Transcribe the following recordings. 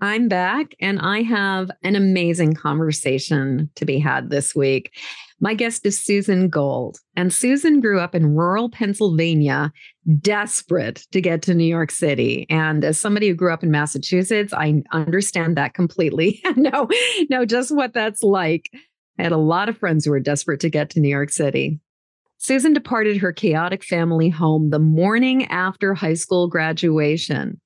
I'm back and I have an amazing conversation to be had this week. My guest is Susan Gold, and Susan grew up in rural Pennsylvania, desperate to get to New York City. And as somebody who grew up in Massachusetts, I understand that completely. no, no, just what that's like. I had a lot of friends who were desperate to get to New York City. Susan departed her chaotic family home the morning after high school graduation.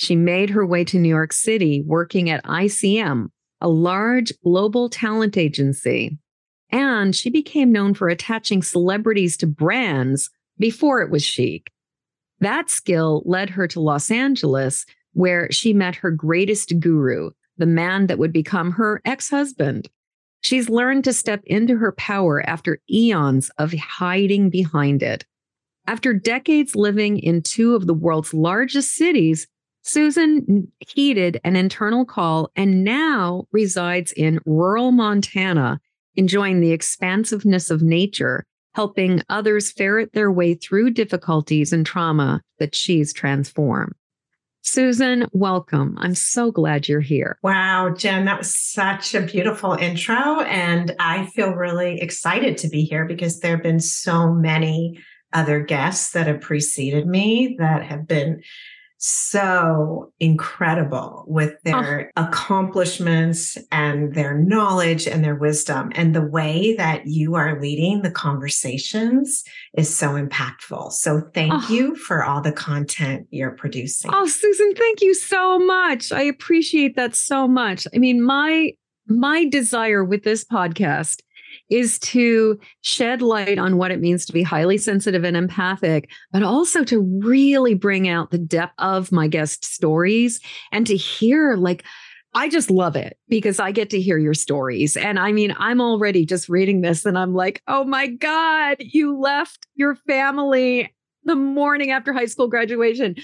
She made her way to New York City working at ICM, a large global talent agency. And she became known for attaching celebrities to brands before it was chic. That skill led her to Los Angeles, where she met her greatest guru, the man that would become her ex husband. She's learned to step into her power after eons of hiding behind it. After decades living in two of the world's largest cities, Susan heeded an internal call and now resides in rural Montana, enjoying the expansiveness of nature, helping others ferret their way through difficulties and trauma that she's transformed. Susan, welcome. I'm so glad you're here. Wow, Jen, that was such a beautiful intro. And I feel really excited to be here because there have been so many other guests that have preceded me that have been so incredible with oh. their oh. accomplishments and their knowledge and their wisdom. And the way that you are leading the conversations is so impactful. So thank oh. you for all the content you're producing. Oh, Susan, thank you so much. I appreciate that so much. I mean, my my desire with this podcast is to shed light on what it means to be highly sensitive and empathic, but also to really bring out the depth of my guest stories and to hear like, I just love it because I get to hear your stories. And I mean, I'm already just reading this and I'm like, oh my God, you left your family the morning after high school graduation.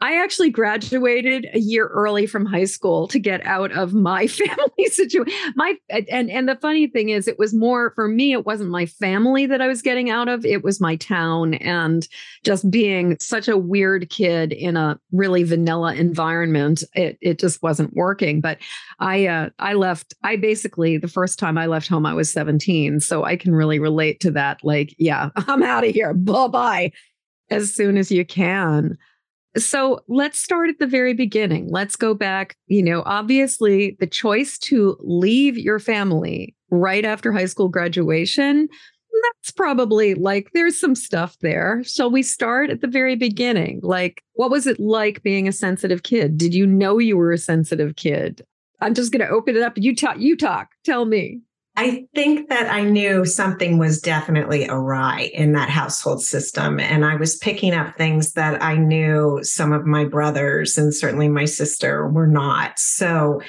I actually graduated a year early from high school to get out of my family situation. My and and the funny thing is it was more for me it wasn't my family that I was getting out of, it was my town and just being such a weird kid in a really vanilla environment. It it just wasn't working, but I uh I left I basically the first time I left home I was 17, so I can really relate to that like yeah, I'm out of here. Bye-bye as soon as you can. So let's start at the very beginning. Let's go back. You know, obviously, the choice to leave your family right after high school graduation, that's probably like there's some stuff there. Shall we start at the very beginning? Like, what was it like being a sensitive kid? Did you know you were a sensitive kid? I'm just going to open it up. You talk. You talk. Tell me. I think that I knew something was definitely awry in that household system. And I was picking up things that I knew some of my brothers and certainly my sister were not. So,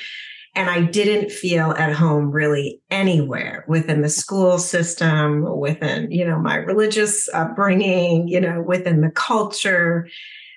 and I didn't feel at home really anywhere within the school system, within, you know, my religious upbringing, you know, within the culture.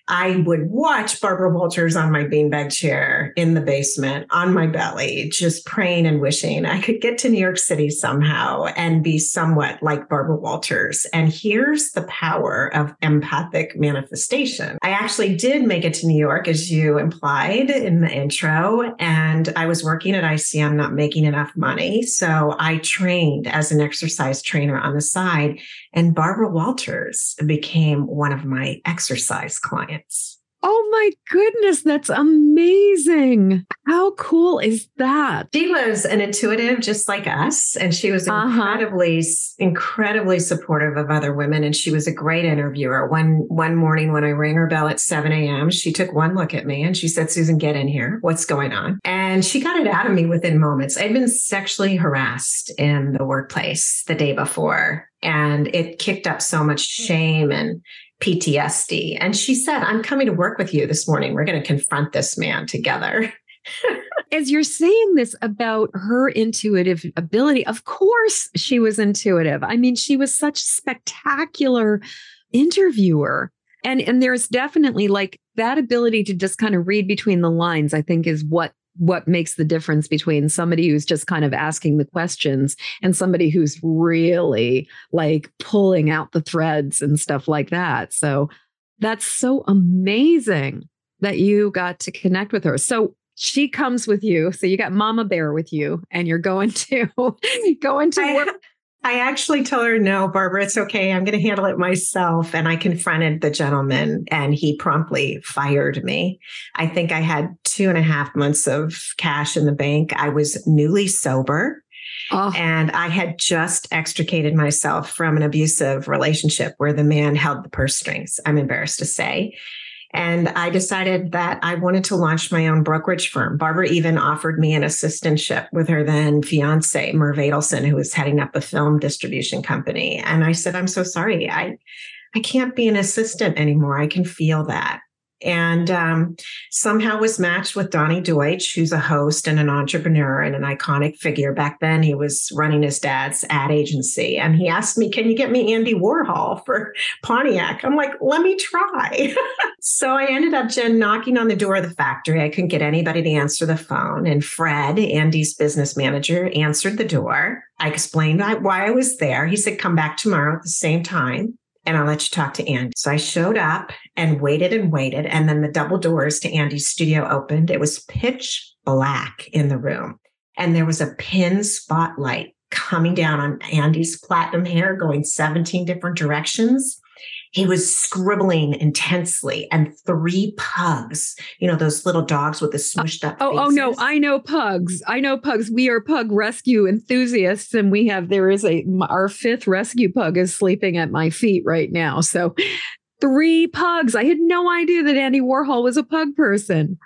I would watch Barbara Walters on my beanbag chair in the basement on my belly, just praying and wishing I could get to New York City somehow and be somewhat like Barbara Walters. And here's the power of empathic manifestation. I actually did make it to New York, as you implied in the intro, and I was working at ICM, not making enough money. So I trained as an exercise trainer on the side, and Barbara Walters became one of my exercise clients. Oh my goodness, that's amazing. How cool is that? She was an intuitive just like us. And she was uh-huh. incredibly, incredibly supportive of other women. And she was a great interviewer. One one morning when I rang her bell at 7 a.m., she took one look at me and she said, Susan, get in here. What's going on? And she got it out of me within moments. I'd been sexually harassed in the workplace the day before. And it kicked up so much hmm. shame and PTSD. And she said, I'm coming to work with you this morning. We're going to confront this man together. as you're saying this about her intuitive ability, of course she was intuitive. I mean, she was such spectacular interviewer. And and there's definitely like that ability to just kind of read between the lines, I think is what what makes the difference between somebody who's just kind of asking the questions and somebody who's really like pulling out the threads and stuff like that. So that's so amazing that you got to connect with her. So she comes with you. So you got Mama Bear with you, and you're going to going to work. I actually told her, no, Barbara, it's okay. I'm going to handle it myself. And I confronted the gentleman and he promptly fired me. I think I had two and a half months of cash in the bank. I was newly sober. Oh. And I had just extricated myself from an abusive relationship where the man held the purse strings, I'm embarrassed to say. And I decided that I wanted to launch my own brokerage firm. Barbara even offered me an assistantship with her then fiance, Merv Adelson, who was heading up a film distribution company. And I said, I'm so sorry. I, I can't be an assistant anymore. I can feel that and um, somehow was matched with Donny Deutsch, who's a host and an entrepreneur and an iconic figure. Back then, he was running his dad's ad agency, and he asked me, "Can you get me Andy Warhol for Pontiac?" I'm like, "Let me try." so I ended up Jen knocking on the door of the factory. I couldn't get anybody to answer the phone, and Fred, Andy's business manager, answered the door. I explained why I was there. He said, "Come back tomorrow at the same time." And I'll let you talk to Andy. So I showed up and waited and waited. And then the double doors to Andy's studio opened. It was pitch black in the room. And there was a pin spotlight coming down on Andy's platinum hair, going 17 different directions he was scribbling intensely and three pugs you know those little dogs with the smushed up oh faces. oh no i know pugs i know pugs we are pug rescue enthusiasts and we have there is a our fifth rescue pug is sleeping at my feet right now so three pugs i had no idea that andy warhol was a pug person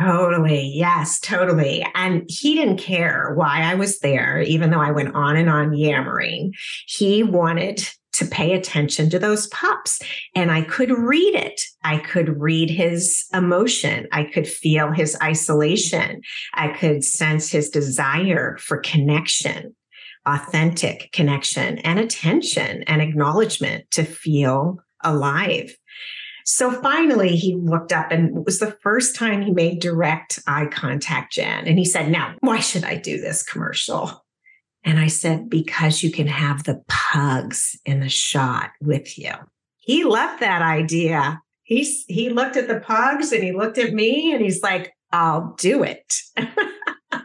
Totally. Yes, totally. And he didn't care why I was there, even though I went on and on yammering. He wanted to pay attention to those pups. And I could read it. I could read his emotion. I could feel his isolation. I could sense his desire for connection, authentic connection and attention and acknowledgement to feel alive. So finally, he looked up and it was the first time he made direct eye contact, Jen. And he said, Now, why should I do this commercial? And I said, because you can have the pugs in the shot with you. He loved that idea. He's, he looked at the pugs and he looked at me and he's like, I'll do it.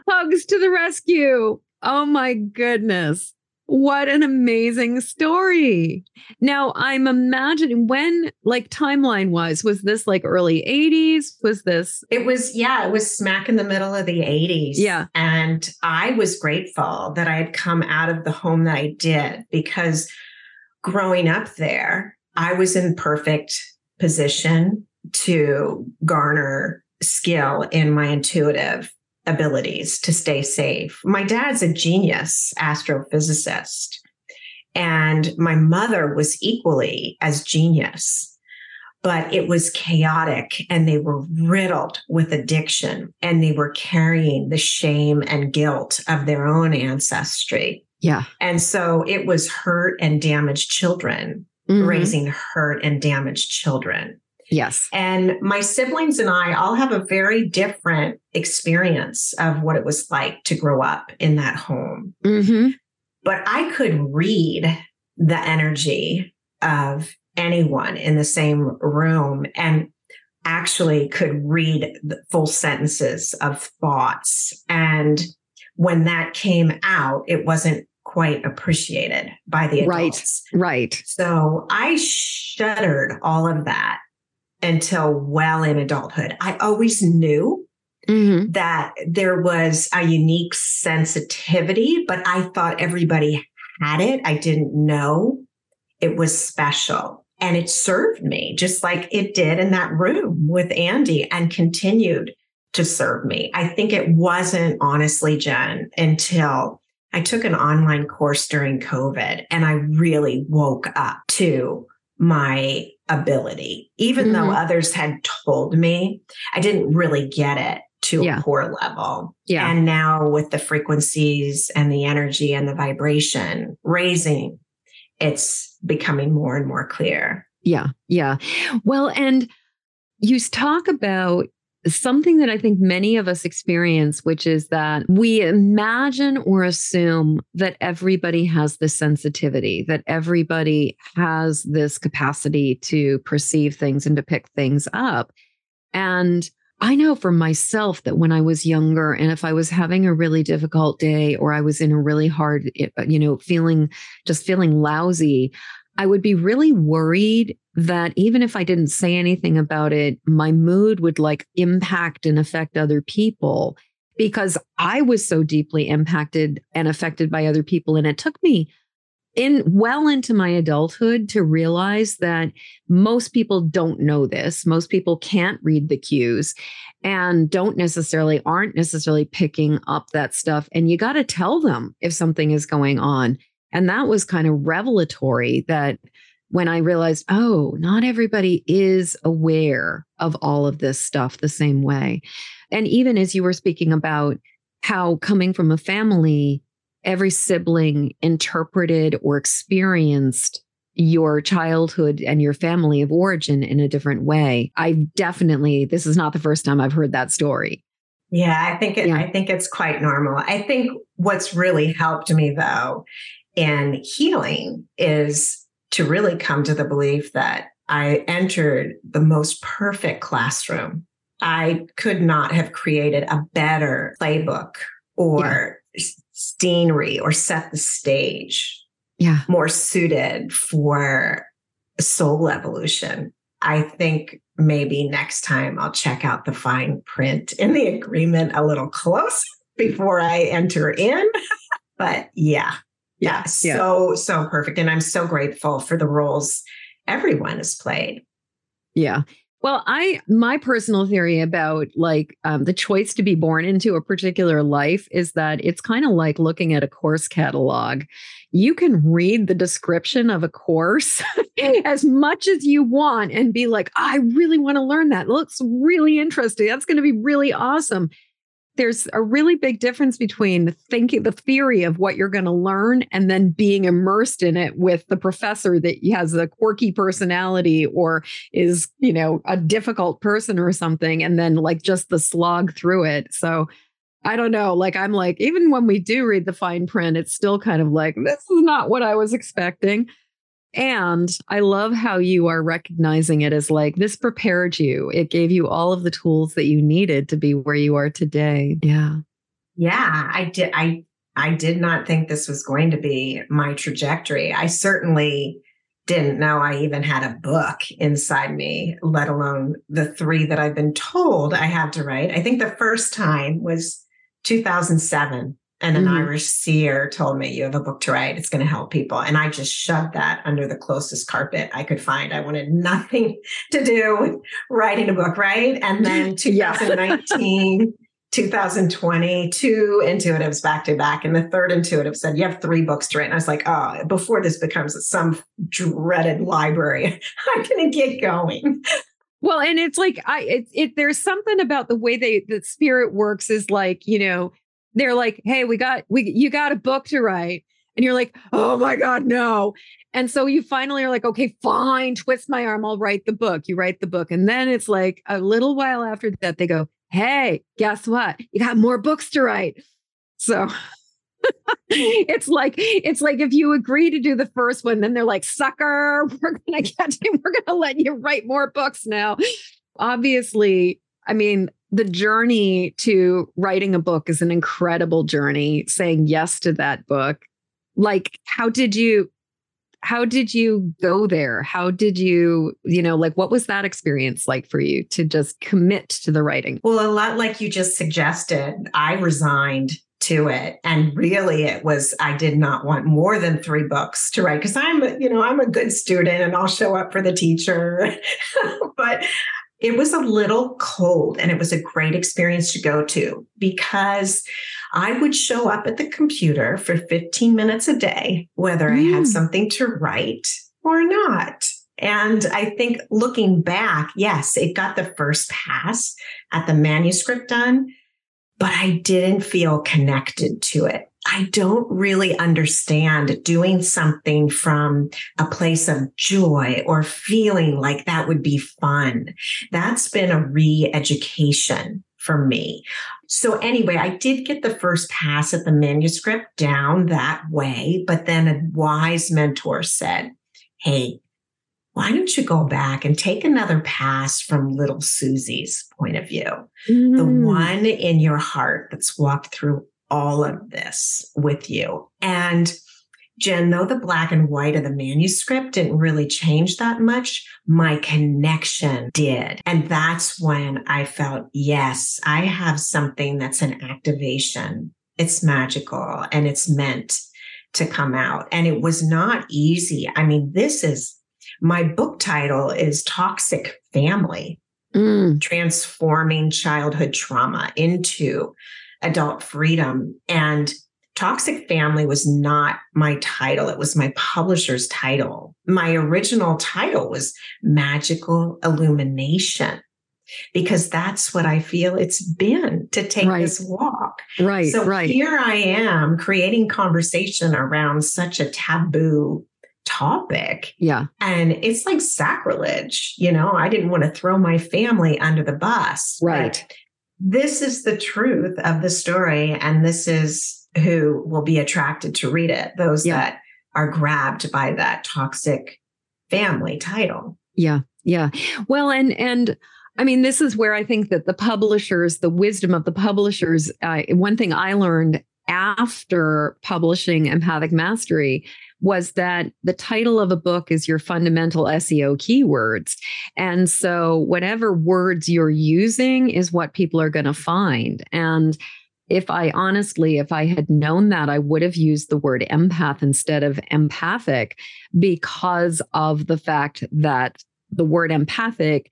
pugs to the rescue. Oh my goodness. What an amazing story. Now, I'm imagining when, like, timeline wise, was this like early 80s? Was this? It was, yeah, it was smack in the middle of the 80s. Yeah. And I was grateful that I had come out of the home that I did because growing up there, I was in perfect position to garner skill in my intuitive abilities to stay safe. My dad's a genius astrophysicist, and my mother was equally as genius. But it was chaotic and they were riddled with addiction and they were carrying the shame and guilt of their own ancestry. Yeah. And so it was hurt and damaged children mm-hmm. raising hurt and damaged children. Yes. And my siblings and I all have a very different experience of what it was like to grow up in that home. Mm-hmm. But I could read the energy of anyone in the same room and actually could read the full sentences of thoughts. And when that came out, it wasn't quite appreciated by the adults. Right. Right. So I shuddered all of that until well in adulthood. I always knew mm-hmm. that there was a unique sensitivity, but I thought everybody had it. I didn't know it was special. And it served me just like it did in that room with Andy and continued to serve me. I think it wasn't honestly, Jen, until I took an online course during COVID and I really woke up to my ability. Even mm-hmm. though others had told me, I didn't really get it to Yeah. a core level. Yeah. And now with the frequencies and the energy and the vibration raising, it's becoming more and more clear. Yeah, yeah. Well, and you talk about something that I think many of us experience, which is that we imagine or assume that everybody has this sensitivity, that everybody has this capacity to perceive things and to pick things up. And I know for myself that when I was younger and if I was having a really difficult day or I was in a really hard, you know, feeling just feeling lousy, I would be really worried that even if I didn't say anything about it, my mood would like impact and affect other people because I was so deeply impacted and affected by other people. And it took me in well into my adulthood to realize that most people don't know this. Most people can't read the cues and don't necessarily aren't necessarily picking up that stuff. And you got to tell them if something is going on. And that was kind of revelatory that when I realized, oh, not everybody is aware of all of this stuff the same way. And even as you were speaking about how coming from a family, every sibling interpreted or experienced your childhood and your family of origin in a different way. I definitely, this is not the first time I've heard that story. Yeah, I think it, Yeah. I think it's quite normal. I think what's really helped me though in healing is to really come to the belief that I entered the most perfect classroom. I could not have created a better playbook or scenery or set the stage Yeah. more suited for soul evolution. I think maybe next time I'll check out the fine print in the agreement a little close before I enter in. but yeah, yeah, Yeah. so, so perfect. And I'm so grateful for the roles everyone has played. Yeah. Well, I my personal theory about like um, the choice to be born into a particular life is that it's kind of like looking at a course catalog. You can read the description of a course as much as you want and be like, I really want to learn that. It looks really interesting. That's going to be really awesome. There's a really big difference between thinking the theory of what you're going to learn and then being immersed in it with the professor that has a quirky personality or is, you know, a difficult person or something, and then like just the slog through it. So I don't know. Like, I'm like, even when we do read the fine print, it's still kind of like, this is not what I was expecting. And I love how you are recognizing it as like, this prepared you. It gave you all of the tools that you needed to be where you are today. Yeah. Yeah, I did. I I did not think this was going to be my trajectory. I certainly didn't know I even had a book inside me, let alone the three that I've been told I had to write. I think the first time was 2007. And an Mhm. Irish seer told me, You have a book to write. It's going to help people. And I just shoved that under the closest carpet I could find. I wanted nothing to do with writing a book, right? And then 2019, 2020, two intuitives back to back. And the third intuitive said, You have three books to write. And I was like, Oh, before this becomes some dreaded library, I'm going to get going. Well, and it's like I it, it there's something about the way they the spirit works is like, you know, they're like, "Hey, we got we you got a book to write." And you're like, "Oh my god, no." And so you finally are like, "Okay, fine, twist my arm, I'll write the book." You write the book. And then it's like a little while after that they go, "Hey, guess what? You got more books to write." So it's like it's like if you agree to do the first one, then they're like, "Sucker, we're gonna get you. We're gonna let you write more books now." Obviously, I mean, the journey to writing a book is an incredible journey. Saying yes to that book, like, how did you? How did you go there? How did you, you know, like what was that experience like for you to just commit to the writing? Well, a lot like you just suggested, I resigned to it. And really it was, I did not want more than three books to write because I'm, you know, I'm a good student and I'll show up for the teacher. but it was a little cold and it was a great experience to go to because I would show up at the computer for 15 minutes a day, whether I had Mm. something to write or not. And I think looking back, yes, it got the first pass at the manuscript done, but I didn't feel connected to it. I don't really understand doing something from a place of joy or feeling like that would be fun. That's been a re education for me. So, anyway, I did get the first pass at the manuscript down that way, but then a wise mentor said, Hey, why don't you go back and take another pass from little Susie's point of view? Mm. The one in your heart that's walked through all of this with you. And Jen, though the black and white of the manuscript didn't really change that much, my connection did. And that's when I felt, yes, I have something that's an activation. It's magical and it's meant to come out. And it was not easy. I mean, this is my book title is Toxic Family, mm. transforming childhood trauma into adult freedom. And Toxic Family was not my title. It was my publisher's title. My original title was Magical Illumination because that's what I feel it's been to take right. this walk. Right. So right. here I am creating conversation around such a taboo topic. Yeah. And it's like sacrilege. You know, I didn't want to throw my family under the bus. Right this is the truth of the story and this is who will be attracted to read it those yeah. that are grabbed by that toxic family title yeah yeah well and and I mean, this is where I think that the publishers, the wisdom of the publishers, uh, one thing I learned after publishing Empathic Mastery was that the title of a book is your fundamental SEO keywords. And so, whatever words you're using is what people are going to find. And if I honestly, if I had known that, I would have used the word empath instead of empathic because of the fact that the word empathic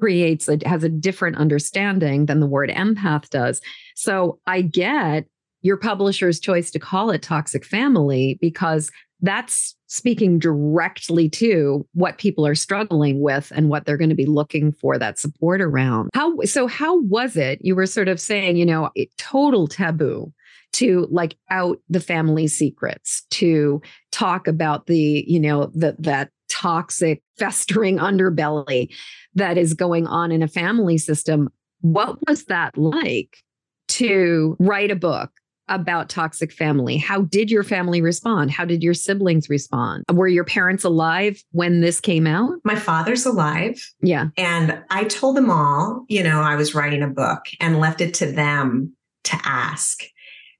creates a, has a different understanding than the word empath does. So I get your publisher's choice to call it toxic family because that's speaking directly to what people are struggling with and what they're going to be looking for that support around. How so how was it? You were sort of saying, you know, total taboo to like out the family secrets, to talk about the, you know, the that toxic festering underbelly that is going on in a family system. What was that like to write a book about toxic family. How did your family respond? How did your siblings respond? Were your parents alive when this came out? My father's alive. Yeah. And I told them all, you know, I was writing a book and left it to them to ask.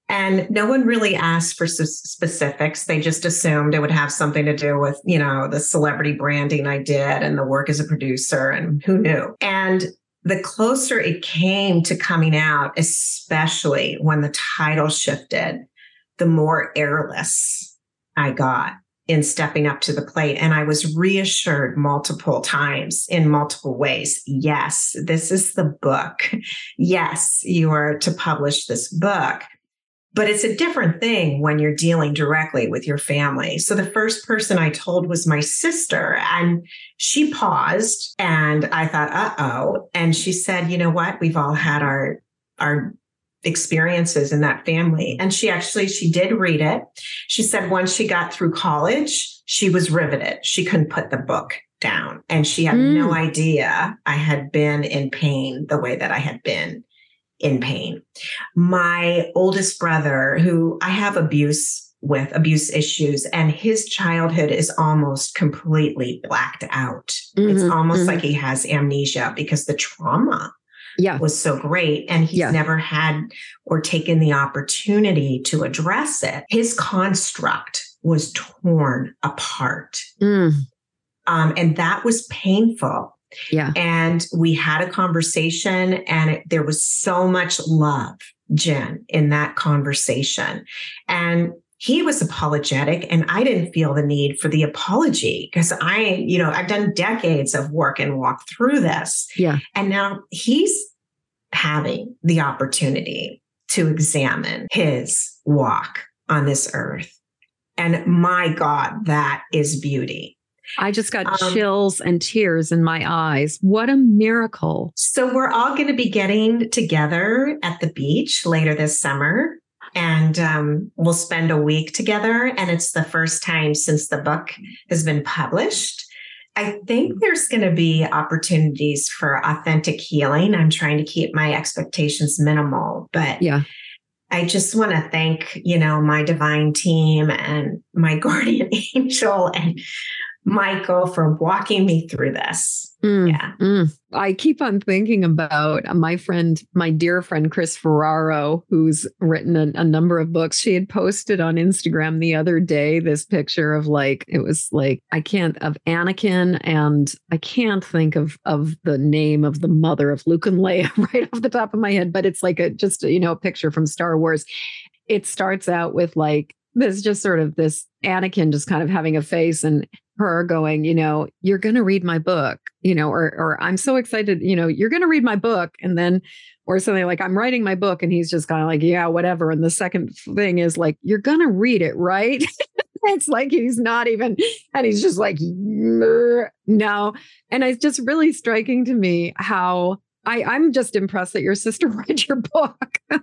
And no one really asked for specifics. They just assumed it would have something to do with, you know, the celebrity branding I did and the work as a producer and who knew. And the closer it came to coming out, especially when the title shifted, the more airless I got in stepping up to the plate. And I was reassured multiple times in multiple ways. Yes, this is the book. Yes, you are to publish this book. But it's a different thing when you're dealing directly with your family. So the first person I told was my sister, and she paused and I thought, uh oh. And she said, you know what? We've all had our, our experiences in that family. And she actually, she did read it. She said once she got through college, she was riveted. She couldn't put the book down and she had mm. no idea I had been in pain the way that I had been in pain. My oldest brother, who I have abuse with abuse issues and his childhood is almost completely blacked out. Mm-hmm, it's almost mm-hmm. like he has amnesia because the trauma yeah. was so great and he's yeah. never had or taken the opportunity to address it. His construct was torn apart. Mm. Um, and that was painful yeah. And we had a conversation, and it, there was so much love, Jen, in that conversation. And he was apologetic and I didn't feel the need for the apology because I, you know, I've done decades of work and walk through this. Yeah. And now he's having the opportunity to examine his walk on this earth. And my God, that is beauty. I just got um, chills and tears in my eyes. What a miracle. So, we're all going to be getting together at the beach later this summer and um, we'll spend a week together. And it's the first time since the book has been published. I think there's going to be opportunities for authentic healing. I'm trying to keep my expectations minimal, but yeah. I just want to thank, you know, my divine team and my guardian angel and Michael for walking me through this. Mm, yeah. Mm. I keep on thinking about my friend, my dear friend Chris Ferraro, who's written a, a, number of books. She had posted on Instagram the other day this picture of like, it was like, I can't, of Anakin, and I can't think of of the name of the mother of Luke and Leia right off the top of my head, but it's like a just, you know, a picture from Star Wars. It starts out with like, this just sort of this Anakin just kind of having a face and her going, you know, you're going to read my book, you know, or or I'm so excited, you know, you're going to read my book and then or something like I'm writing my book and he's just kind of like, yeah, whatever. And the second thing is like, you're going to read it, right? it's like he's not even and he's just like no. And it's just really striking to me how I, I'm just impressed that your sister read your book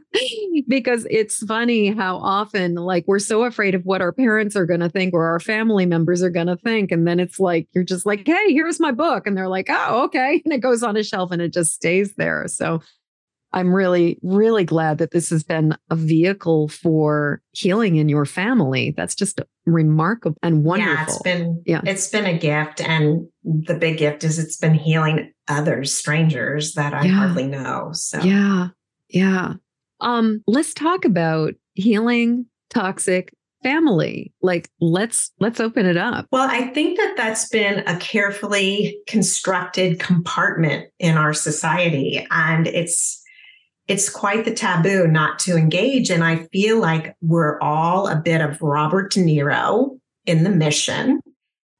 because it's funny how often, like, we're so afraid of what our parents are going to think or our family members are going to think. And then it's like, you're just like, hey, here's my book. And they're like, oh, okay. And it goes on a shelf and it just stays there. So I'm really, really glad that this has been a vehicle for healing in your family. That's just remarkable and wonderful. Yeah, it's been yeah. it's been a gift. And the big gift is it's been healing others, strangers that I yeah. hardly know. So yeah. Yeah. Um, let's talk about healing toxic family like let's let's open it up well i think that that's been a carefully constructed compartment in our society and it's it's quite the taboo not to engage. And I feel like we're all a bit of Robert De Niro in the mission.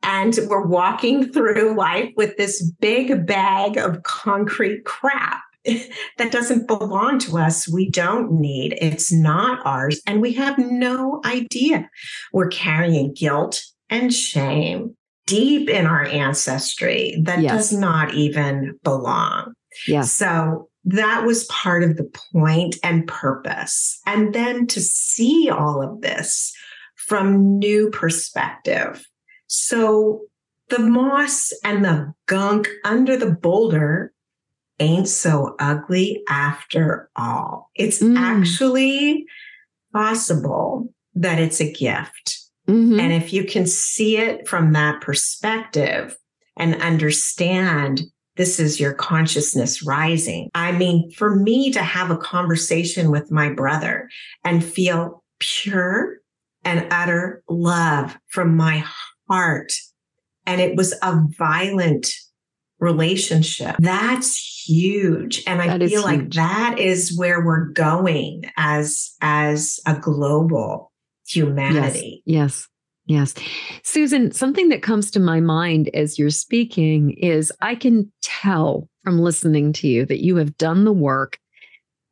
And we're walking through life with this big bag of concrete crap that doesn't belong to us. We don't need. It's not ours. And we have no idea. We're carrying guilt and shame deep in our ancestry that yes. does not even belong. Yeah. So that was part of the point and purpose. And then to see all of this from new perspective. So the moss and the gunk under the boulder ain't so ugly after all. It's mm. actually possible that it's a gift. Mm-hmm. And if you can see it from that perspective and understand this is your consciousness rising. I mean, for me to have a conversation with my brother and feel pure and utter love from my heart, and it was a violent relationship. That's huge. And I that feel like that is where we're going as as a global humanity. Yes. yes. Yes. Susan, something that comes to my mind as you're speaking is I can tell from listening to you that you have done the work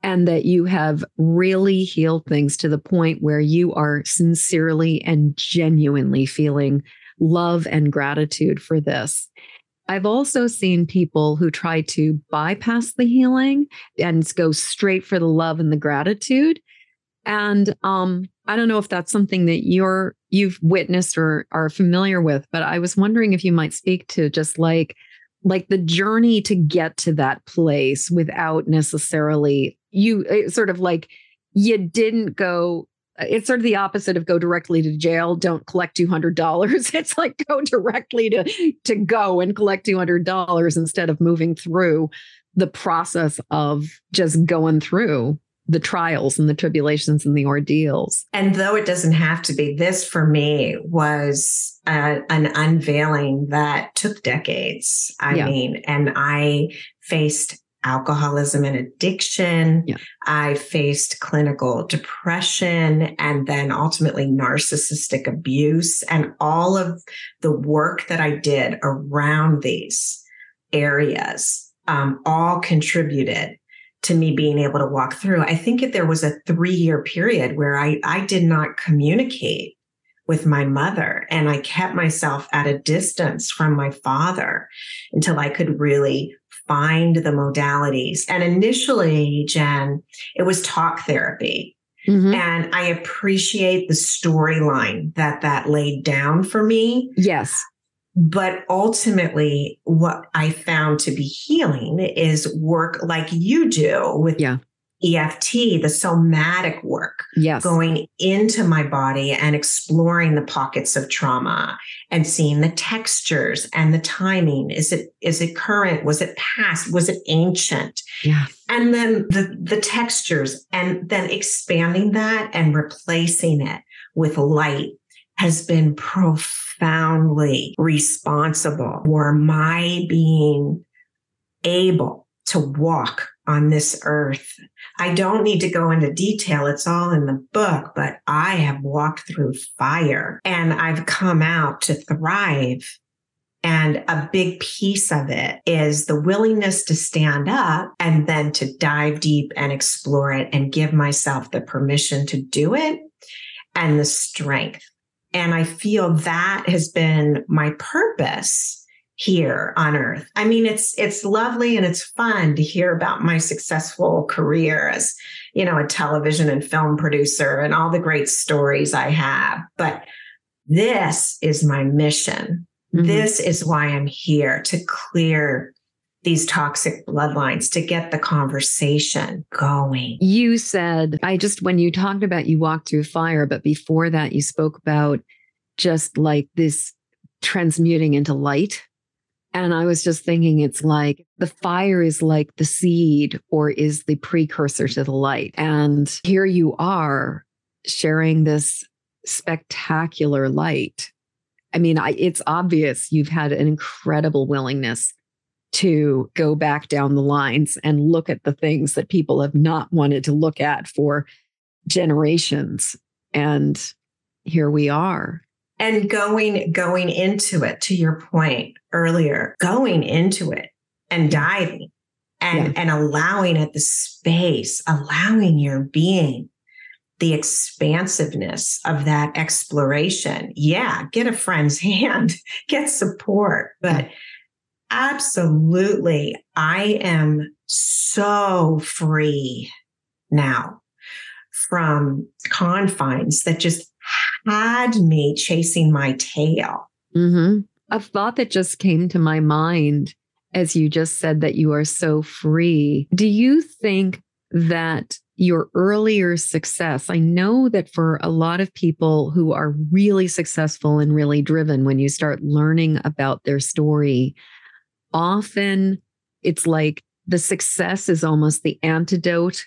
and that you have really healed things to the point where you are sincerely and genuinely feeling love and gratitude for this. I've also seen people who try to bypass the healing and go straight for the love and the gratitude. And um, I don't know if that's something that you're you've witnessed or are familiar with, but I was wondering if you might speak to just like like the journey to get to that place without necessarily you eh, sort of like you didn't go it's sort of the opposite of go directly to jail don't collect $200 it's like go directly to to go and collect $200 instead of moving through the process of just going through the trials and the tribulations and the ordeals. And though it doesn't have to be, this for me was a, an unveiling that took decades. I yeah. mean, and I faced alcoholism and addiction. Yeah. I faced clinical depression and then ultimately narcissistic abuse and all of the work that I did around these areas um, all contributed to me being able to walk through. I think if there was a three year period where I, I did not communicate with my mother. And I kept myself at a distance from my father until I could really find the modalities. And initially, Jen, it was talk therapy. Mm-hmm. And I appreciate the storyline that that laid down for me. Yes. But ultimately, what I found to be healing is work like you do with yeah. EFT, the somatic work, yes. going into my body and exploring the pockets of trauma and seeing the textures and the timing. Is it is it current? Was it past? Was it ancient? Yeah. And then the the textures and then expanding that and replacing it with light has been profoundly responsible for my being able to walk on this earth. I don't need to go into detail. It's all in the book, but I have walked through fire and I've come out to thrive. And a big piece of it is the willingness to stand up and then to dive deep and explore it and give myself the permission to do it and the strength. And I feel that has been my purpose here on earth. I mean, it's it's lovely and it's fun to hear about my successful career as, you know, a television and film producer and all the great stories I have. But this is my mission. Mm-hmm. This is why I'm here to clear these toxic bloodlines to get the conversation going. You said, I just, when you talked about you walked through fire, but before that, you spoke about just like this transmuting into light and I was just thinking, it's like the fire is like the seed or is the precursor to the light. And here you are sharing this spectacular light. I mean, I, it's obvious you've had an incredible willingness to go back down the lines and look at the things that people have not wanted to look at for generations. And here we are and going going into it to your point earlier going into it and diving and yeah. and allowing it the space allowing your being the expansiveness of that exploration yeah get a friend's hand get support but absolutely i am so free now from confines that just had me chasing my tail. Mm-hmm. A thought that just came to my mind as you just said that you are so free. Do you think that your earlier success, I know that for a lot of people who are really successful and really driven, when you start learning about their story, often it's like the success is almost the antidote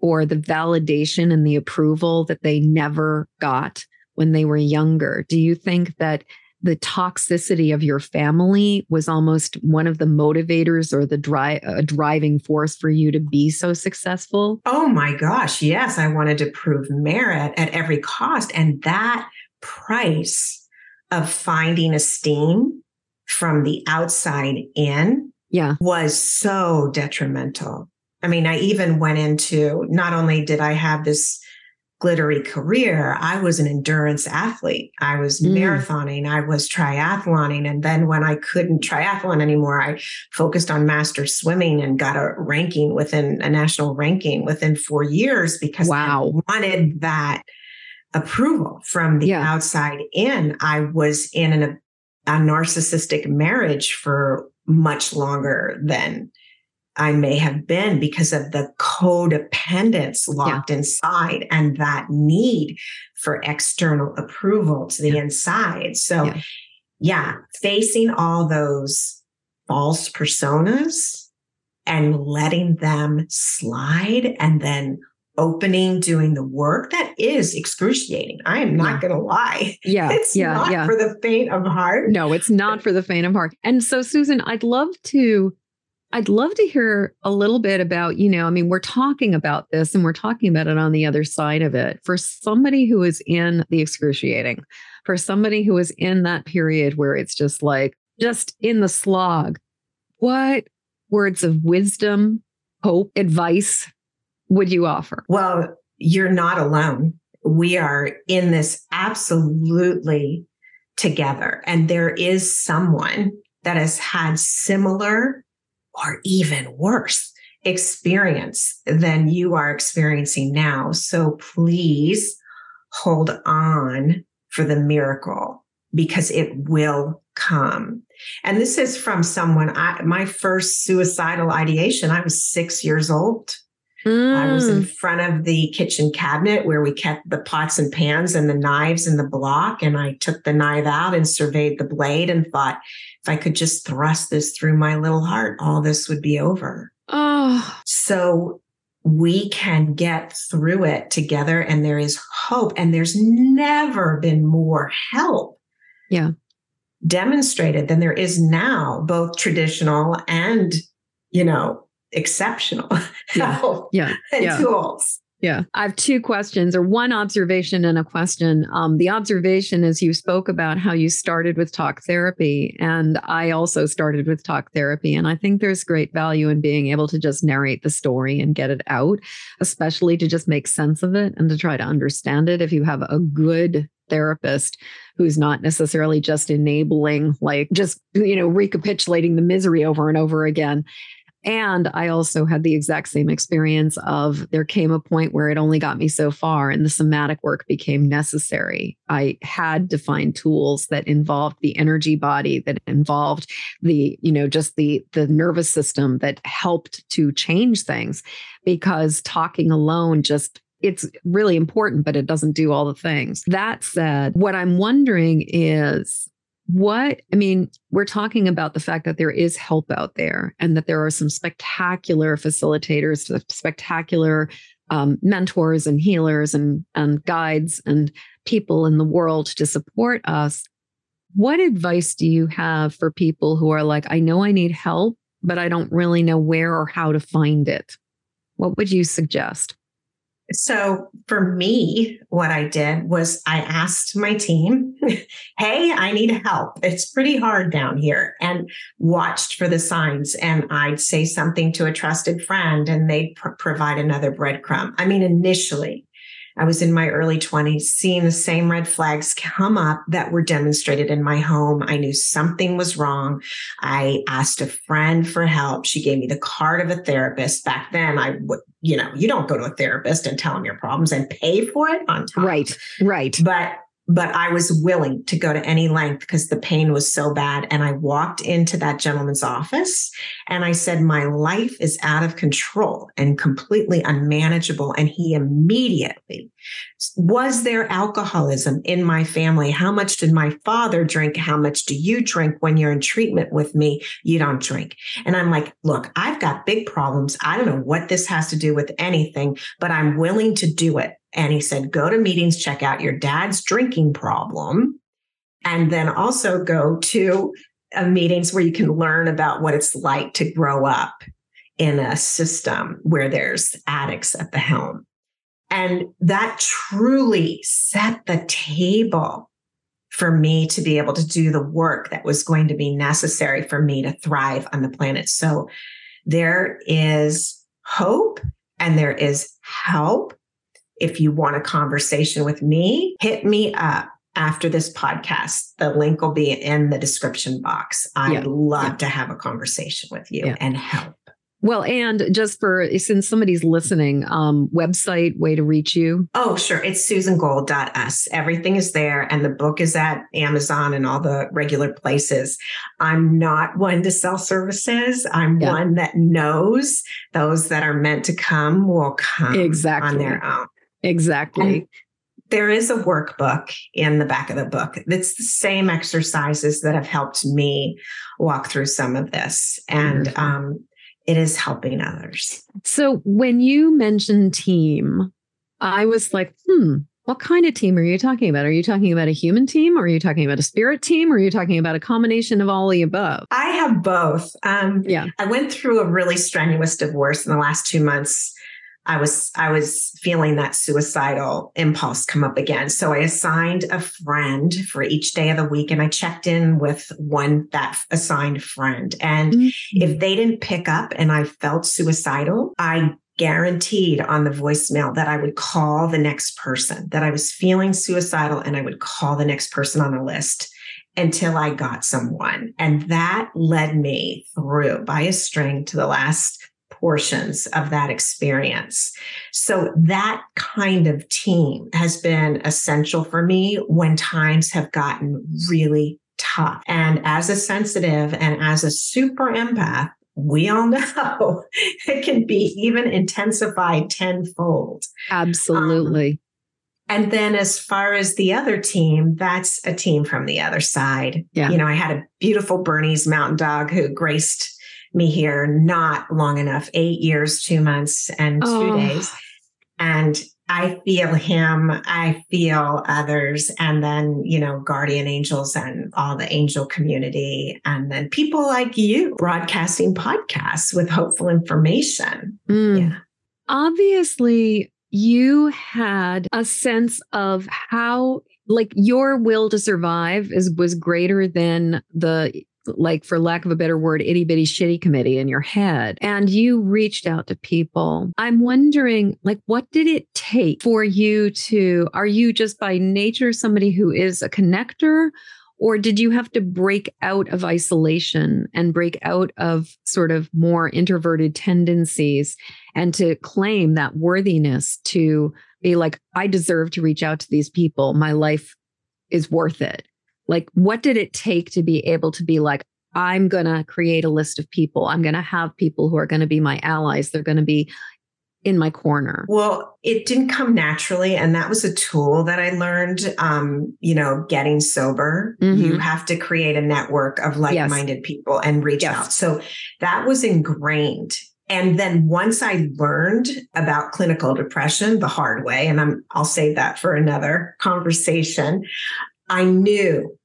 or the validation and the approval that they never got when they were younger. Do you think that the toxicity of your family was almost one of the motivators or the dri- a driving force for you to be so successful? Oh my gosh, yes. I wanted to prove merit at every cost. And that price of finding esteem from the outside in yeah. was so detrimental. I mean, I even went into not only did I have this glittery career, I was an endurance athlete. I was mm. marathoning, I was triathloning. And then when I couldn't triathlon anymore, I focused on master swimming and got a ranking within a national ranking within four years because wow. I wanted that approval from the yeah. outside in. I was in an, a narcissistic marriage for much longer than I may have been because of the codependence locked yeah. inside and that need for external approval to the yeah. inside. So, yeah. yeah, facing all those false personas and letting them slide and then opening, doing the work that is excruciating. I am not yeah. going to lie. Yeah. It's yeah, not yeah. for the faint of heart. No, it's not for the faint of heart. And so, Susan, I'd love to I'd love to hear a little bit about, you know, I mean, we're talking about this and we're talking about it on the other side of it. For somebody who is in the excruciating, for somebody who is in that period where it's just like, just in the slog, what words of wisdom, hope, advice would you offer? Well, you're not alone. we are in this absolutely together. And there is someone that has had similar or even worse experience than you are experiencing now. So please hold on for the miracle because it will come. And this is from someone, I, my first suicidal ideation, I was six years old. Mm. I was in mm. front of the kitchen cabinet where we kept the pots and pans and the knives and the block. And I took the knife out and surveyed the blade and thought, if I could just thrust this through my little heart, all this would be over. Oh. So we can get through it together and there is hope. And there's never been more help. Yeah. Demonstrated than there is now, both traditional and, you know, exceptional yeah. help yeah. and yeah. tools. Yeah. I have two questions or one observation and a question. Um, the observation is you spoke about how you started with talk therapy, and I also started with talk therapy. And I think there's great value in being able to just narrate the story and get it out, especially to just make sense of it and to try to understand it. If you have a good therapist who's not necessarily just enabling, like just, you know, recapitulating the misery over and over again. And I also had the exact same experience of there came a point where it only got me so far and the somatic work became necessary. I had to find tools that involved the energy body, that involved the, you know, just the the nervous system that helped to change things because talking alone just it's really important, but it doesn't do all the things. That said, what I'm wondering is what i mean we're talking about the fact that there is help out there and that there are some spectacular facilitators spectacular um, mentors and healers and, and guides and people in the world to support us. What advice do you have for people who are like i know i need help but i don't really know where or how to find it what would you suggest so for me, what I did was I asked my team, Hey, I need help. It's pretty hard down here and watched for the signs. And I'd say something to a trusted friend and they'd pr- provide another breadcrumb. I mean, initially I was in my early 20s, seeing the same red flags come up that were demonstrated in my home. I knew something was wrong. I asked a friend for help. She gave me the card of a therapist. Back then, I would, you know, you don't go to a therapist and tell them your problems and pay for it on top. Right, right. But but I was willing to go to any length because the pain was so bad. And I walked into that gentleman's office and I said, My life is out of control and completely unmanageable. And he immediately, was there alcoholism in my family? How much did my father drink? How much do you drink when you're in treatment with me? You don't drink. And I'm like, Look, I've got big problems. I don't know what this has to do with anything, but I'm willing to do it. And he said, go to meetings, check out your dad's drinking problem, and then also go to uh, meetings where you can learn about what it's like to grow up in a system where there's addicts at the helm. And that truly set the table for me to be able to do the work that was going to be necessary for me to thrive on the planet. So there is hope and there is help if you want a conversation with me, hit me up after this podcast. The link will be in the description box. I'd yeah. love yeah. to have a conversation with you yeah. and help. Well, and just for since somebody's listening, um, website way to reach you. Oh, sure. It's susangold.us. Everything is there. And the book is at Amazon and all the regular places. I'm not one to sell services. I'm yeah. one that knows those that are meant to come will come exactly. on their own. Exactly. And there is a workbook in the back of the book. It's the same exercises that have helped me walk through some of this. And um, it is helping others. So when you mentioned team, I was like, hmm, what kind of team are you talking about? Are you talking about a human team or are you talking about a spirit team or are you talking about a combination of all the above? I have both. Um, yeah. I went through a really strenuous divorce in the last two months I was I was feeling that suicidal impulse come up again. So I assigned a friend for each day of the week and I checked in with one that assigned friend. And mm-hmm. if they didn't pick up and I felt suicidal, I guaranteed on the voicemail that I would call the next person, that I was feeling suicidal and I would call the next person on the list until I got someone. And that led me through by a string to the last portions of that experience. So that kind of team has been essential for me when times have gotten really tough. And as a sensitive and as a super empath, we all know it can be even intensified tenfold. Absolutely. Um, and then as far as the other team, that's a team from the other side. Yeah. You know, I had a beautiful Bernese mountain dog who graced me here not long enough, eight years, two months, and two oh. days. And I feel him, I feel others, and then, you know, guardian angels and all the angel community, and then people like you broadcasting podcasts with hopeful information. Mm. Yeah. Obviously, you had a sense of how like your will to survive is was greater than the like for lack of a better word itty bitty shitty committee in your head and you reached out to people i'm wondering like what did it take for you to are you just by nature somebody who is a connector or did you have to break out of isolation and break out of sort of more introverted tendencies and to claim that worthiness to be like, I deserve to reach out to these people. My life is worth it. Like, what did it take to be able to be like, I'm going to create a list of people. I'm going to have people who are going to be my allies. They're going to be in my corner? Well, it didn't come naturally. And that was a tool that I learned, um, you know, getting sober. Mm-hmm. You have to create a network of like minded yes. people and reach yes. out. So that was ingrained. And then once I learned about clinical depression the hard way, and I'm, I'll save that for another conversation, I knew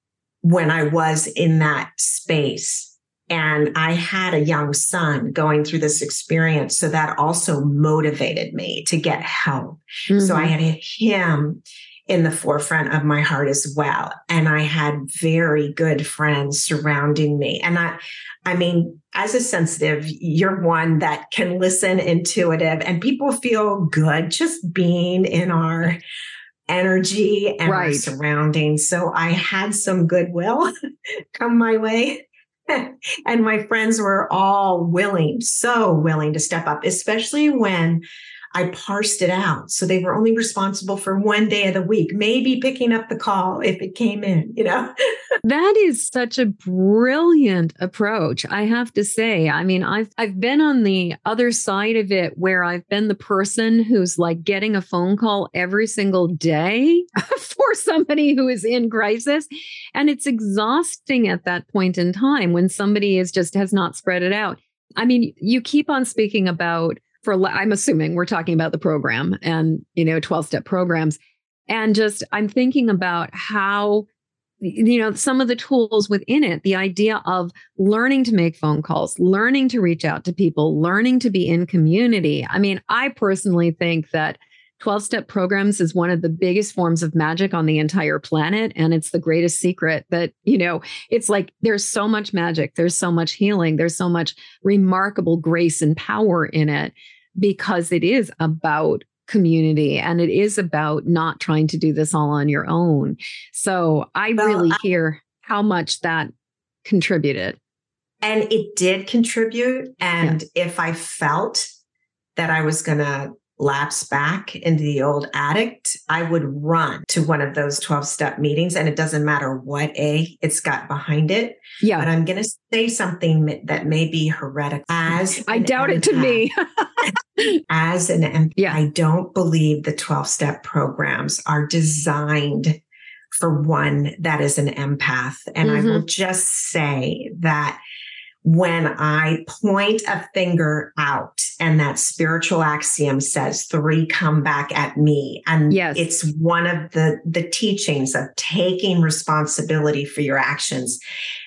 when I was in that space and I had a young son going through this experience. So that also motivated me to get help. Mm-hmm. So I mm-hmm. had him in the forefront of my heart as well. And I had very good friends surrounding me. And I, I mean, as a sensitive, you're one that can listen intuitive and people feel good just being in our energy and right. our surroundings. So I had some goodwill come my way. and my friends were all willing, so willing to step up, especially when I parsed it out. So they were only responsible for one day of the week, maybe picking up the call if it came in, you know? that is such a brilliant approach. I have to say. I mean, I've I've been on the other side of it where I've been the person who's like getting a phone call every single day for somebody who is in crisis. And it's exhausting at that point in time when somebody is just has not spread it out. I mean, you keep on speaking about for I'm assuming we're talking about the program and you know 12 step programs. And just I'm thinking about how you know some of the tools within it the idea of learning to make phone calls learning to reach out to people learning to be in community. I mean i personally think that 12 step programs is one of the biggest forms of magic on the entire planet and it's the greatest secret that you know it's like there's so much magic there's so much healing there's so much remarkable grace and power in it because it is about community and it is about not trying to do this all on your own. So I well, really I, hear how much that contributed. And it did contribute. And yeah. if I felt that I was going to lapse back into the old addict, I would run to one of those 12 step meetings. And it doesn't matter what A it's got behind it. Yeah. But I'm going to say something that may be heretical. As I doubt empath, it to me. as an empath, yeah. I don't believe the 12 step programs are designed for one that is an empath. And mm-hmm. I will just say that when I point a finger out and that spiritual axiom says three come back at me. And yes. it's one of the, the teachings of taking responsibility for your actions.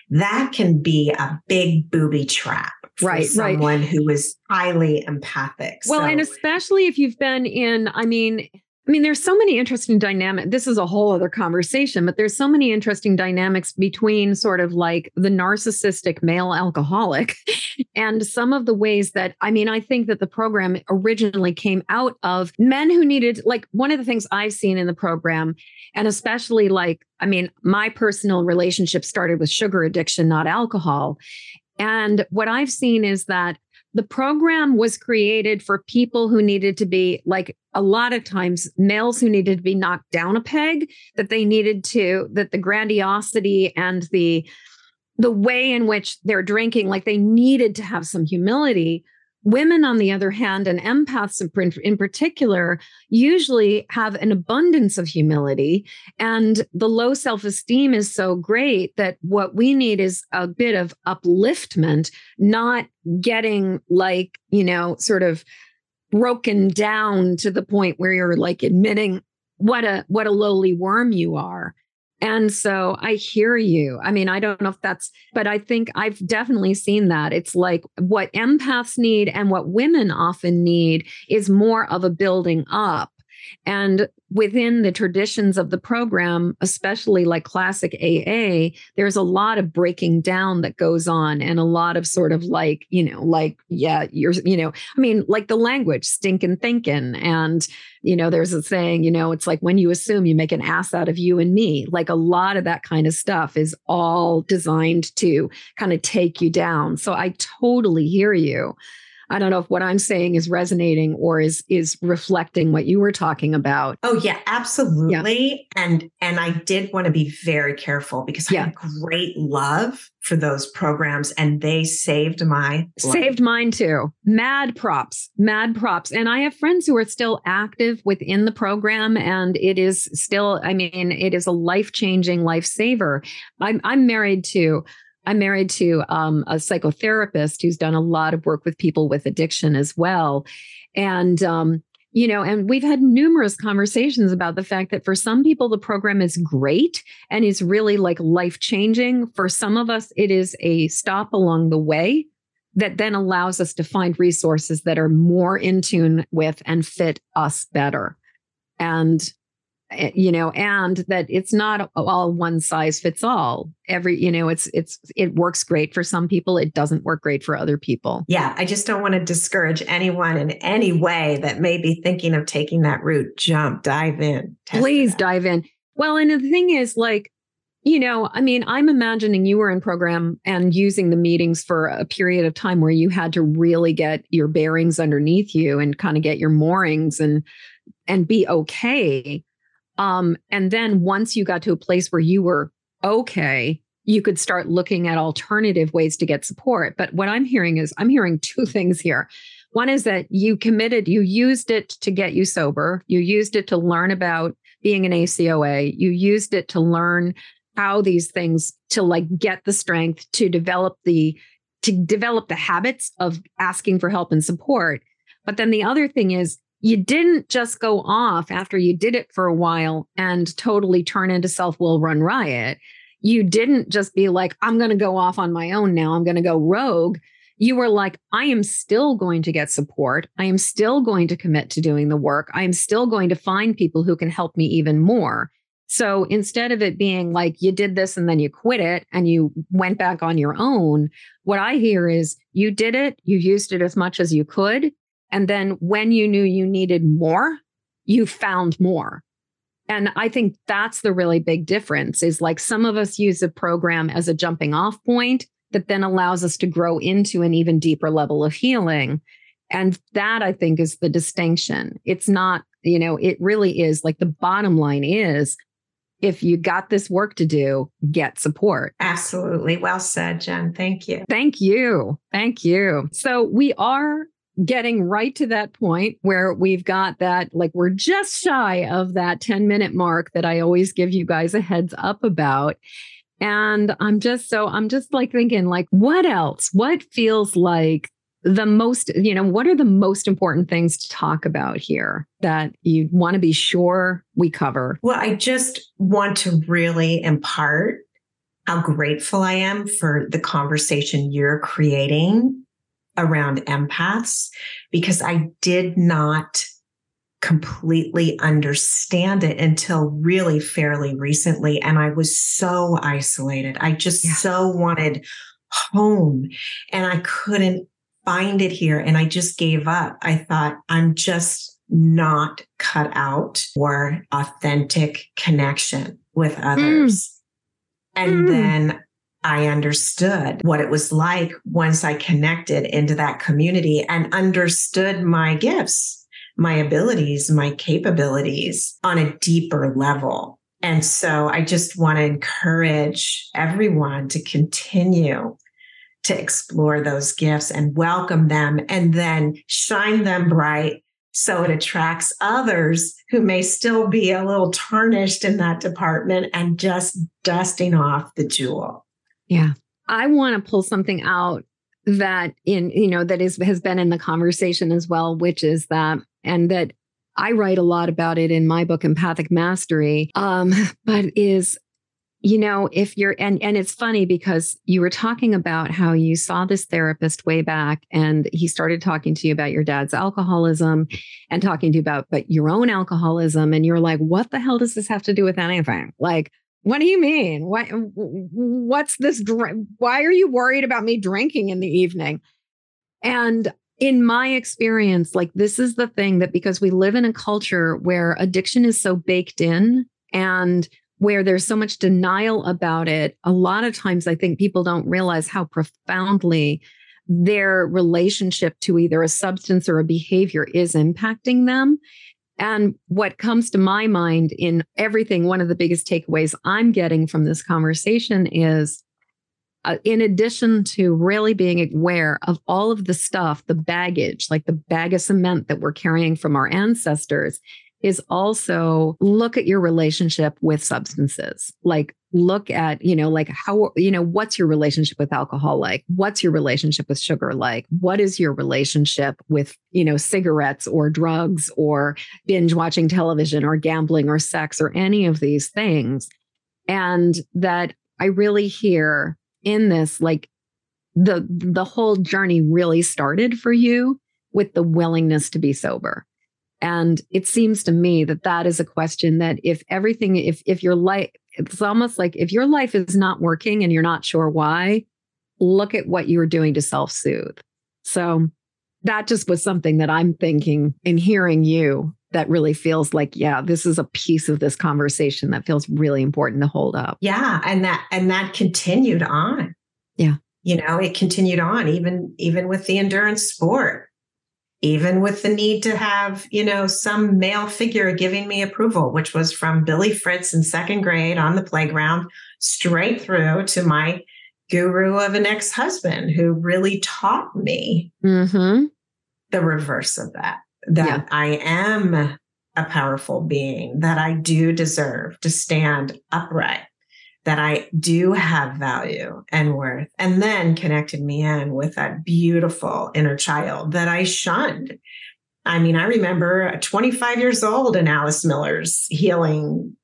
That can be a big booby trap for right, someone right. who is highly empathic. Well, so. and especially if you've been in, I mean, I mean, there's so many interesting dynamics. This is a whole other conversation, but there's so many interesting dynamics between sort of like the narcissistic male alcoholic and some of the ways that, I mean, I think that the program originally came out of men who needed, like, one of the things I've seen in the program, and especially like, I mean, my personal relationship started with sugar addiction, not alcohol. And what I've seen is that the program was created for people who needed to be like a lot of times males who needed to be knocked down a peg that they needed to that the grandiosity and the the way in which they're drinking like they needed to have some humility Women, on the other hand, and empaths in particular, usually have an abundance of humility. And the low self esteem is so great that what we need is a bit of upliftment, not getting like, you know, sort of broken down to the point where you're like admitting what a what a lowly worm you are and so I hear you. I mean, I don't know if that's, but I think I've definitely seen that. It's like what empaths need and what women often need is more of a building up. And within the traditions of the program, especially like classic AA, there's a lot of breaking down that goes on and a lot of sort of like, you know, like, yeah, you're, you know, I mean, like the language, stinking thinking. And, you know, there's a saying, you know, it's like when you assume you make an ass out of you and me, like a lot of that kind of stuff is all designed to kind of take you down. So I totally hear you. I don't know if what I'm saying is resonating or is is reflecting what you were talking about. Oh yeah, absolutely. Yeah. And and I did want to be very careful because yeah. I have great love for those programs and they saved my life. saved mine too. Mad props, mad props. And I have friends who are still active within the program and it is still I mean it is a life-changing lifesaver. I'm I'm married to I'm married to um, a psychotherapist who's done a lot of work with people with addiction as well. And, um, you know, and we've had numerous conversations about the fact that for some people, the program is great and is really like life changing. For some of us, it is a stop along the way that then allows us to find resources that are more in tune with and fit us better. And Eh, you know and that it's not all one size fits all. Every you know it's it's it works great for some people it doesn't work great for other people. Yeah i just don't want to discourage anyone in any way that may be thinking of taking that route. Jump dive in please dive in. Well and the thing is like you know i mean i'm imagining you were in program and using the meetings for a period of time where you had to really get your bearings underneath you and kind of get your moorings and and be okay um, and then once you got to a place where you were okay, you could start looking at alternative ways to get support. But what I'm hearing is I'm hearing two things here. One is that you committed, you used it to get you sober, you used it to learn about being an ACOA, you used it to learn how these things to like get the strength to develop the to develop the habits of asking for help and support. But then the other thing is you didn't just go off after you did it for a while and totally turn into self will run riot. You didn't just be like, I'm going to go off on my own now. I'm going to go rogue. You were like, I am still going to get support. I am still going to commit to doing the work. I am still going to find people who can help me even more. So instead of it being like you did this and then you quit it and you went back on your own, what I hear is you did it, you used it as much as you could, and then when you knew you needed more, you found more. And I think that's the really big difference is like some of us use a program as a jumping off point that then allows us to grow into an even deeper level of healing. And that I think is the distinction. It's not, you know, it really is like the bottom line is if you got this work to do, get support. Absolutely. Well said, Jen. Thank you. Thank you. Thank you. So we are getting right to that point where we've got that, like, we're just shy of that 10 minute mark that I always give you guys a heads up about. And I'm just so, I'm just like thinking, like, what else? What feels like the most, you know, what are the most important things to talk about here that you want to be sure we cover? Well, I just want to really impart how grateful I am for the conversation you're creating around empaths because I did not completely understand it until really fairly recently. And I was so isolated. I just yeah. so wanted home and I couldn't find it here. And I just gave up. I thought, I'm just not cut out for authentic connection with mm. others. Mm. And mm. then I understood what it was like once I connected into that community and understood my gifts my abilities, my capabilities on a deeper level. And so I just want to encourage everyone to continue to explore those gifts and welcome them and then shine them bright so it attracts others who may still be a little tarnished in that department and just dusting off the jewel. Yeah. I want to pull something out that in you know that is has been in the conversation as well which is that and that I write a lot about it in my book Empathic Mastery. Um but is you know if you're and and it's funny because you were talking about how you saw this therapist way back and he started talking to you about your dad's alcoholism and talking to you about but your own alcoholism. And you're like what the hell does this have to do with anything? Like what do you mean? What's this? Why are you worried about me drinking in the evening? And in my experience, like this is the thing that because we live in a culture where addiction is so baked in and where there's so much denial about it, a lot of times I think people don't realize how profoundly their relationship to either a substance or a behavior is impacting them. And what comes to my mind in everything, one of the biggest takeaways I'm getting from this conversation is uh, in addition to really being aware of all of the stuff, the baggage, like the bag of cement that we're carrying from our ancestors, is also look at your relationship with substances. Like look at, you know, like how, you know, what's your relationship with alcohol like? What's your relationship with sugar like? What is your relationship with, you know, cigarettes or drugs or binge watching television or gambling or sex or any of these things? And that I really hear in this, like the the whole journey really started for you with the willingness to be sober and it seems to me that that is a question that if everything, if if your life, it's almost like if your life is not working and you're not sure why, look at what you are doing to self soothe. So that just was something that I'm thinking in hearing you that really feels like yeah this is a piece of this conversation that feels really important to hold up. Yeah and that and that continued on. Yeah. You know it continued on even even with the endurance sport even with the need to have, you know, some male figure giving me approval, which was from Billy Fritz in second grade on the playground, straight through to my guru of an ex husband who really taught me mm-hmm. the reverse of that, that yeah. I am a powerful being, that I do deserve to stand upright that I do have value and worth, and then connected me in with that beautiful inner child that I shunned. I mean, I remember 25 years old and Alice Miller's healing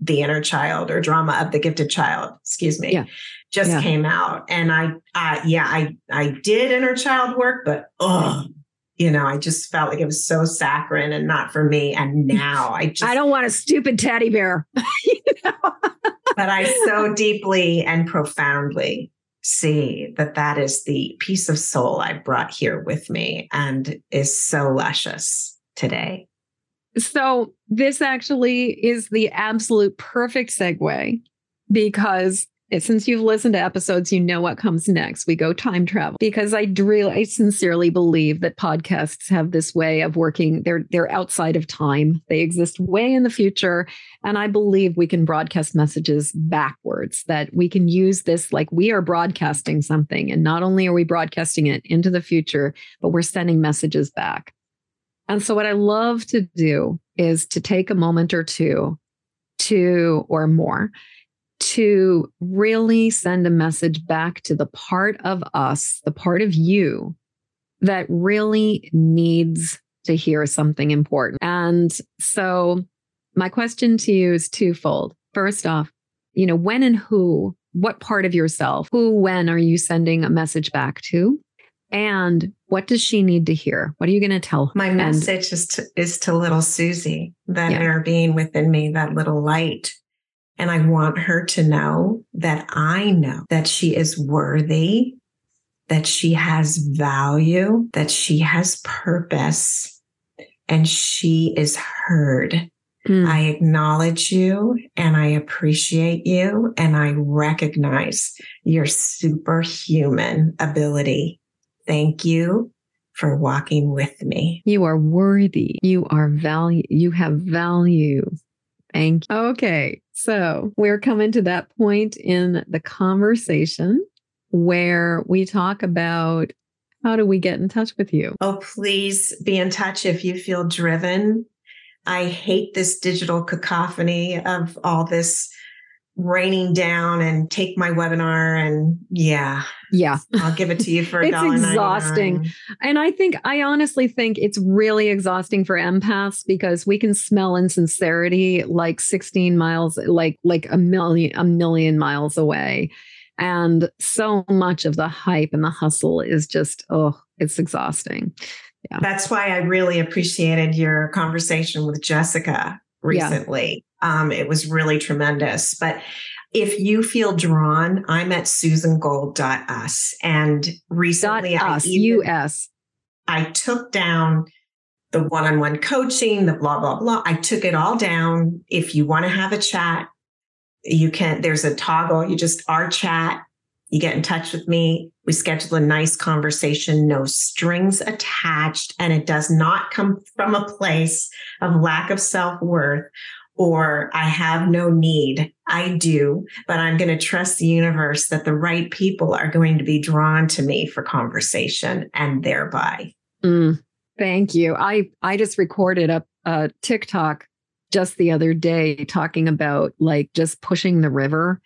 the inner child or drama of the gifted child, excuse me, yeah. just yeah. came out. And I, I, yeah, I, I did inner child work, but oh, you know, I just felt like it was so saccharine and not for me. And now I just, I don't want a stupid teddy bear. you know? but I so deeply and profoundly see that that is the piece of soul I brought here with me and is so luscious today. So, this actually is the absolute perfect segue because since you've listened to episodes, you know what comes next. We go time travel because I really, I sincerely believe that podcasts have this way of working. They're they're outside of time. They exist way in the future, and I believe we can broadcast messages backwards. That we can use this like we are broadcasting something, and not only are we broadcasting it into the future, but we're sending messages back. And so, what I love to do is to take a moment or two to or more to really send a message back to the part of us, the part of you that really needs to hear something important. And so, my question to you is twofold. First off, you know, when and who, what part of yourself, who, when are you sending a message back to? And what does she need to hear? What are you going to tell her? My And- message is to, is to little Susie, that Yeah. inner being within me, that little light. And I want her to know that I know that she is worthy, that she has value, that she has purpose, and she is heard. Mm. I acknowledge you and I appreciate you and I recognize your superhuman ability. Thank you for walking with me. You are worthy. You are value. You have value. Thank you. Okay. So we're coming to that point in the conversation where we talk about how do we get in touch with you? Oh, please be in touch if you feel driven. I hate this digital cacophony of all this raining down and take my webinar and yeah, Yeah. I'll give it to you for a It's exhausting. And I think, I honestly think it's really exhausting for empaths because we can smell insincerity like 16 miles, like, like a million, a million miles away. And so much of the hype and the hustle is just, oh, it's exhausting. Yeah. That's why I really appreciated your conversation with Jessica recently. Um, it was really tremendous. But if you feel drawn, I'm at susangold.us. And Dot recently I, even- US. I took down the one on one coaching, the blah, blah, blah. I took it all down. If you want to have a chat, you can, there's a toggle. You just our chat. You get in touch with me. We schedule a nice conversation, no strings attached, and it does not come from a place of lack of self worth or I have no need. I do, but I'm going to trust the universe that the right people are going to be drawn to me for conversation and thereby. Mm, thank you. I I just recorded a, a TikTok just the other day talking about like just pushing the river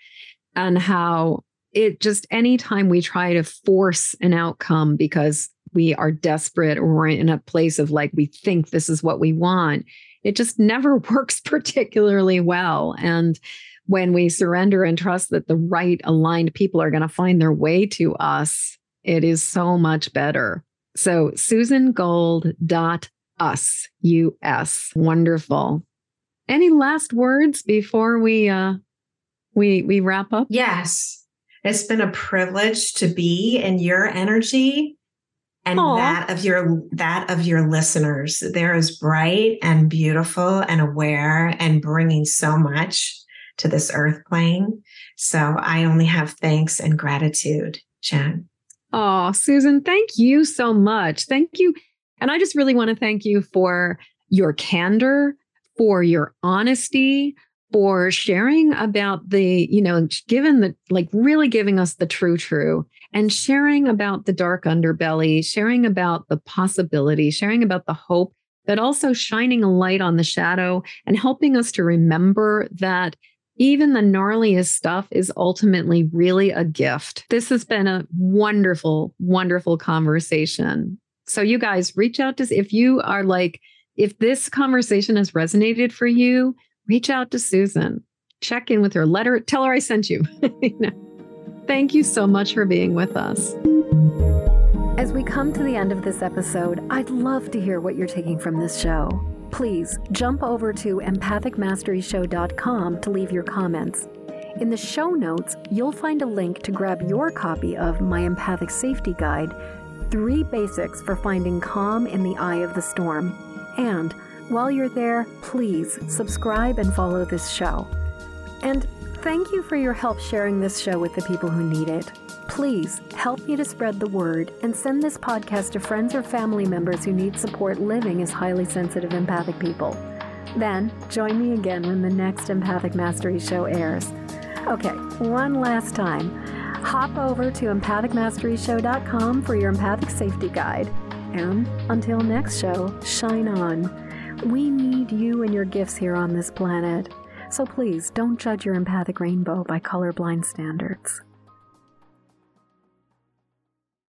and how it just anytime we try to force an outcome because we are desperate or we're in a place of like we think this is what we want, it just never works particularly well. And when we surrender and trust that the right aligned people are going to find their way to us, it is so much better. So susangold.us, US. Wonderful. Any last words before we uh we we wrap up? Yes, it's been a privilege to be in your energy and Aw. that of your that of your listeners. They're as bright and beautiful and aware and bringing so much to this earth plane. So I only have thanks and gratitude, Jen. Oh, Susan, thank you so much. Thank you. And I just really want to thank you for your candor, for your honesty, for sharing about the, you know, given the, like really giving us the true, true, and sharing about the dark underbelly, sharing about the possibility, sharing about the hope, but also shining a light on the shadow and helping us to remember that even the gnarliest stuff is ultimately really a gift. This has been a wonderful, wonderful conversation. So, you guys reach out to if you are like, if this conversation has resonated for you, reach out to Susan, check in with her, let her tell her I sent you. You know. Thank you so much for being with us. As we come to the end of this episode, I'd love to hear what you're taking from this show. Please jump over to empathicmasteryshow.com to leave your comments. In the show notes, you'll find a link to grab your copy of my Empathic Safety Guide Three Basics for Finding Calm in the Eye of the Storm. And while you're there, please subscribe and follow this show. And thank you for your help sharing this show with the people who need it. Please help me to spread the word and send this podcast to friends or family members who need support living as highly sensitive empathic people. Then join me again when the next Empathic Mastery show airs. Okay, one last time. Hop over to empathicmasteryshow.com for your empathic safety guide. And until next show, shine on. We need you and your gifts here on this planet. So please don't judge your empathic rainbow by colorblind standards.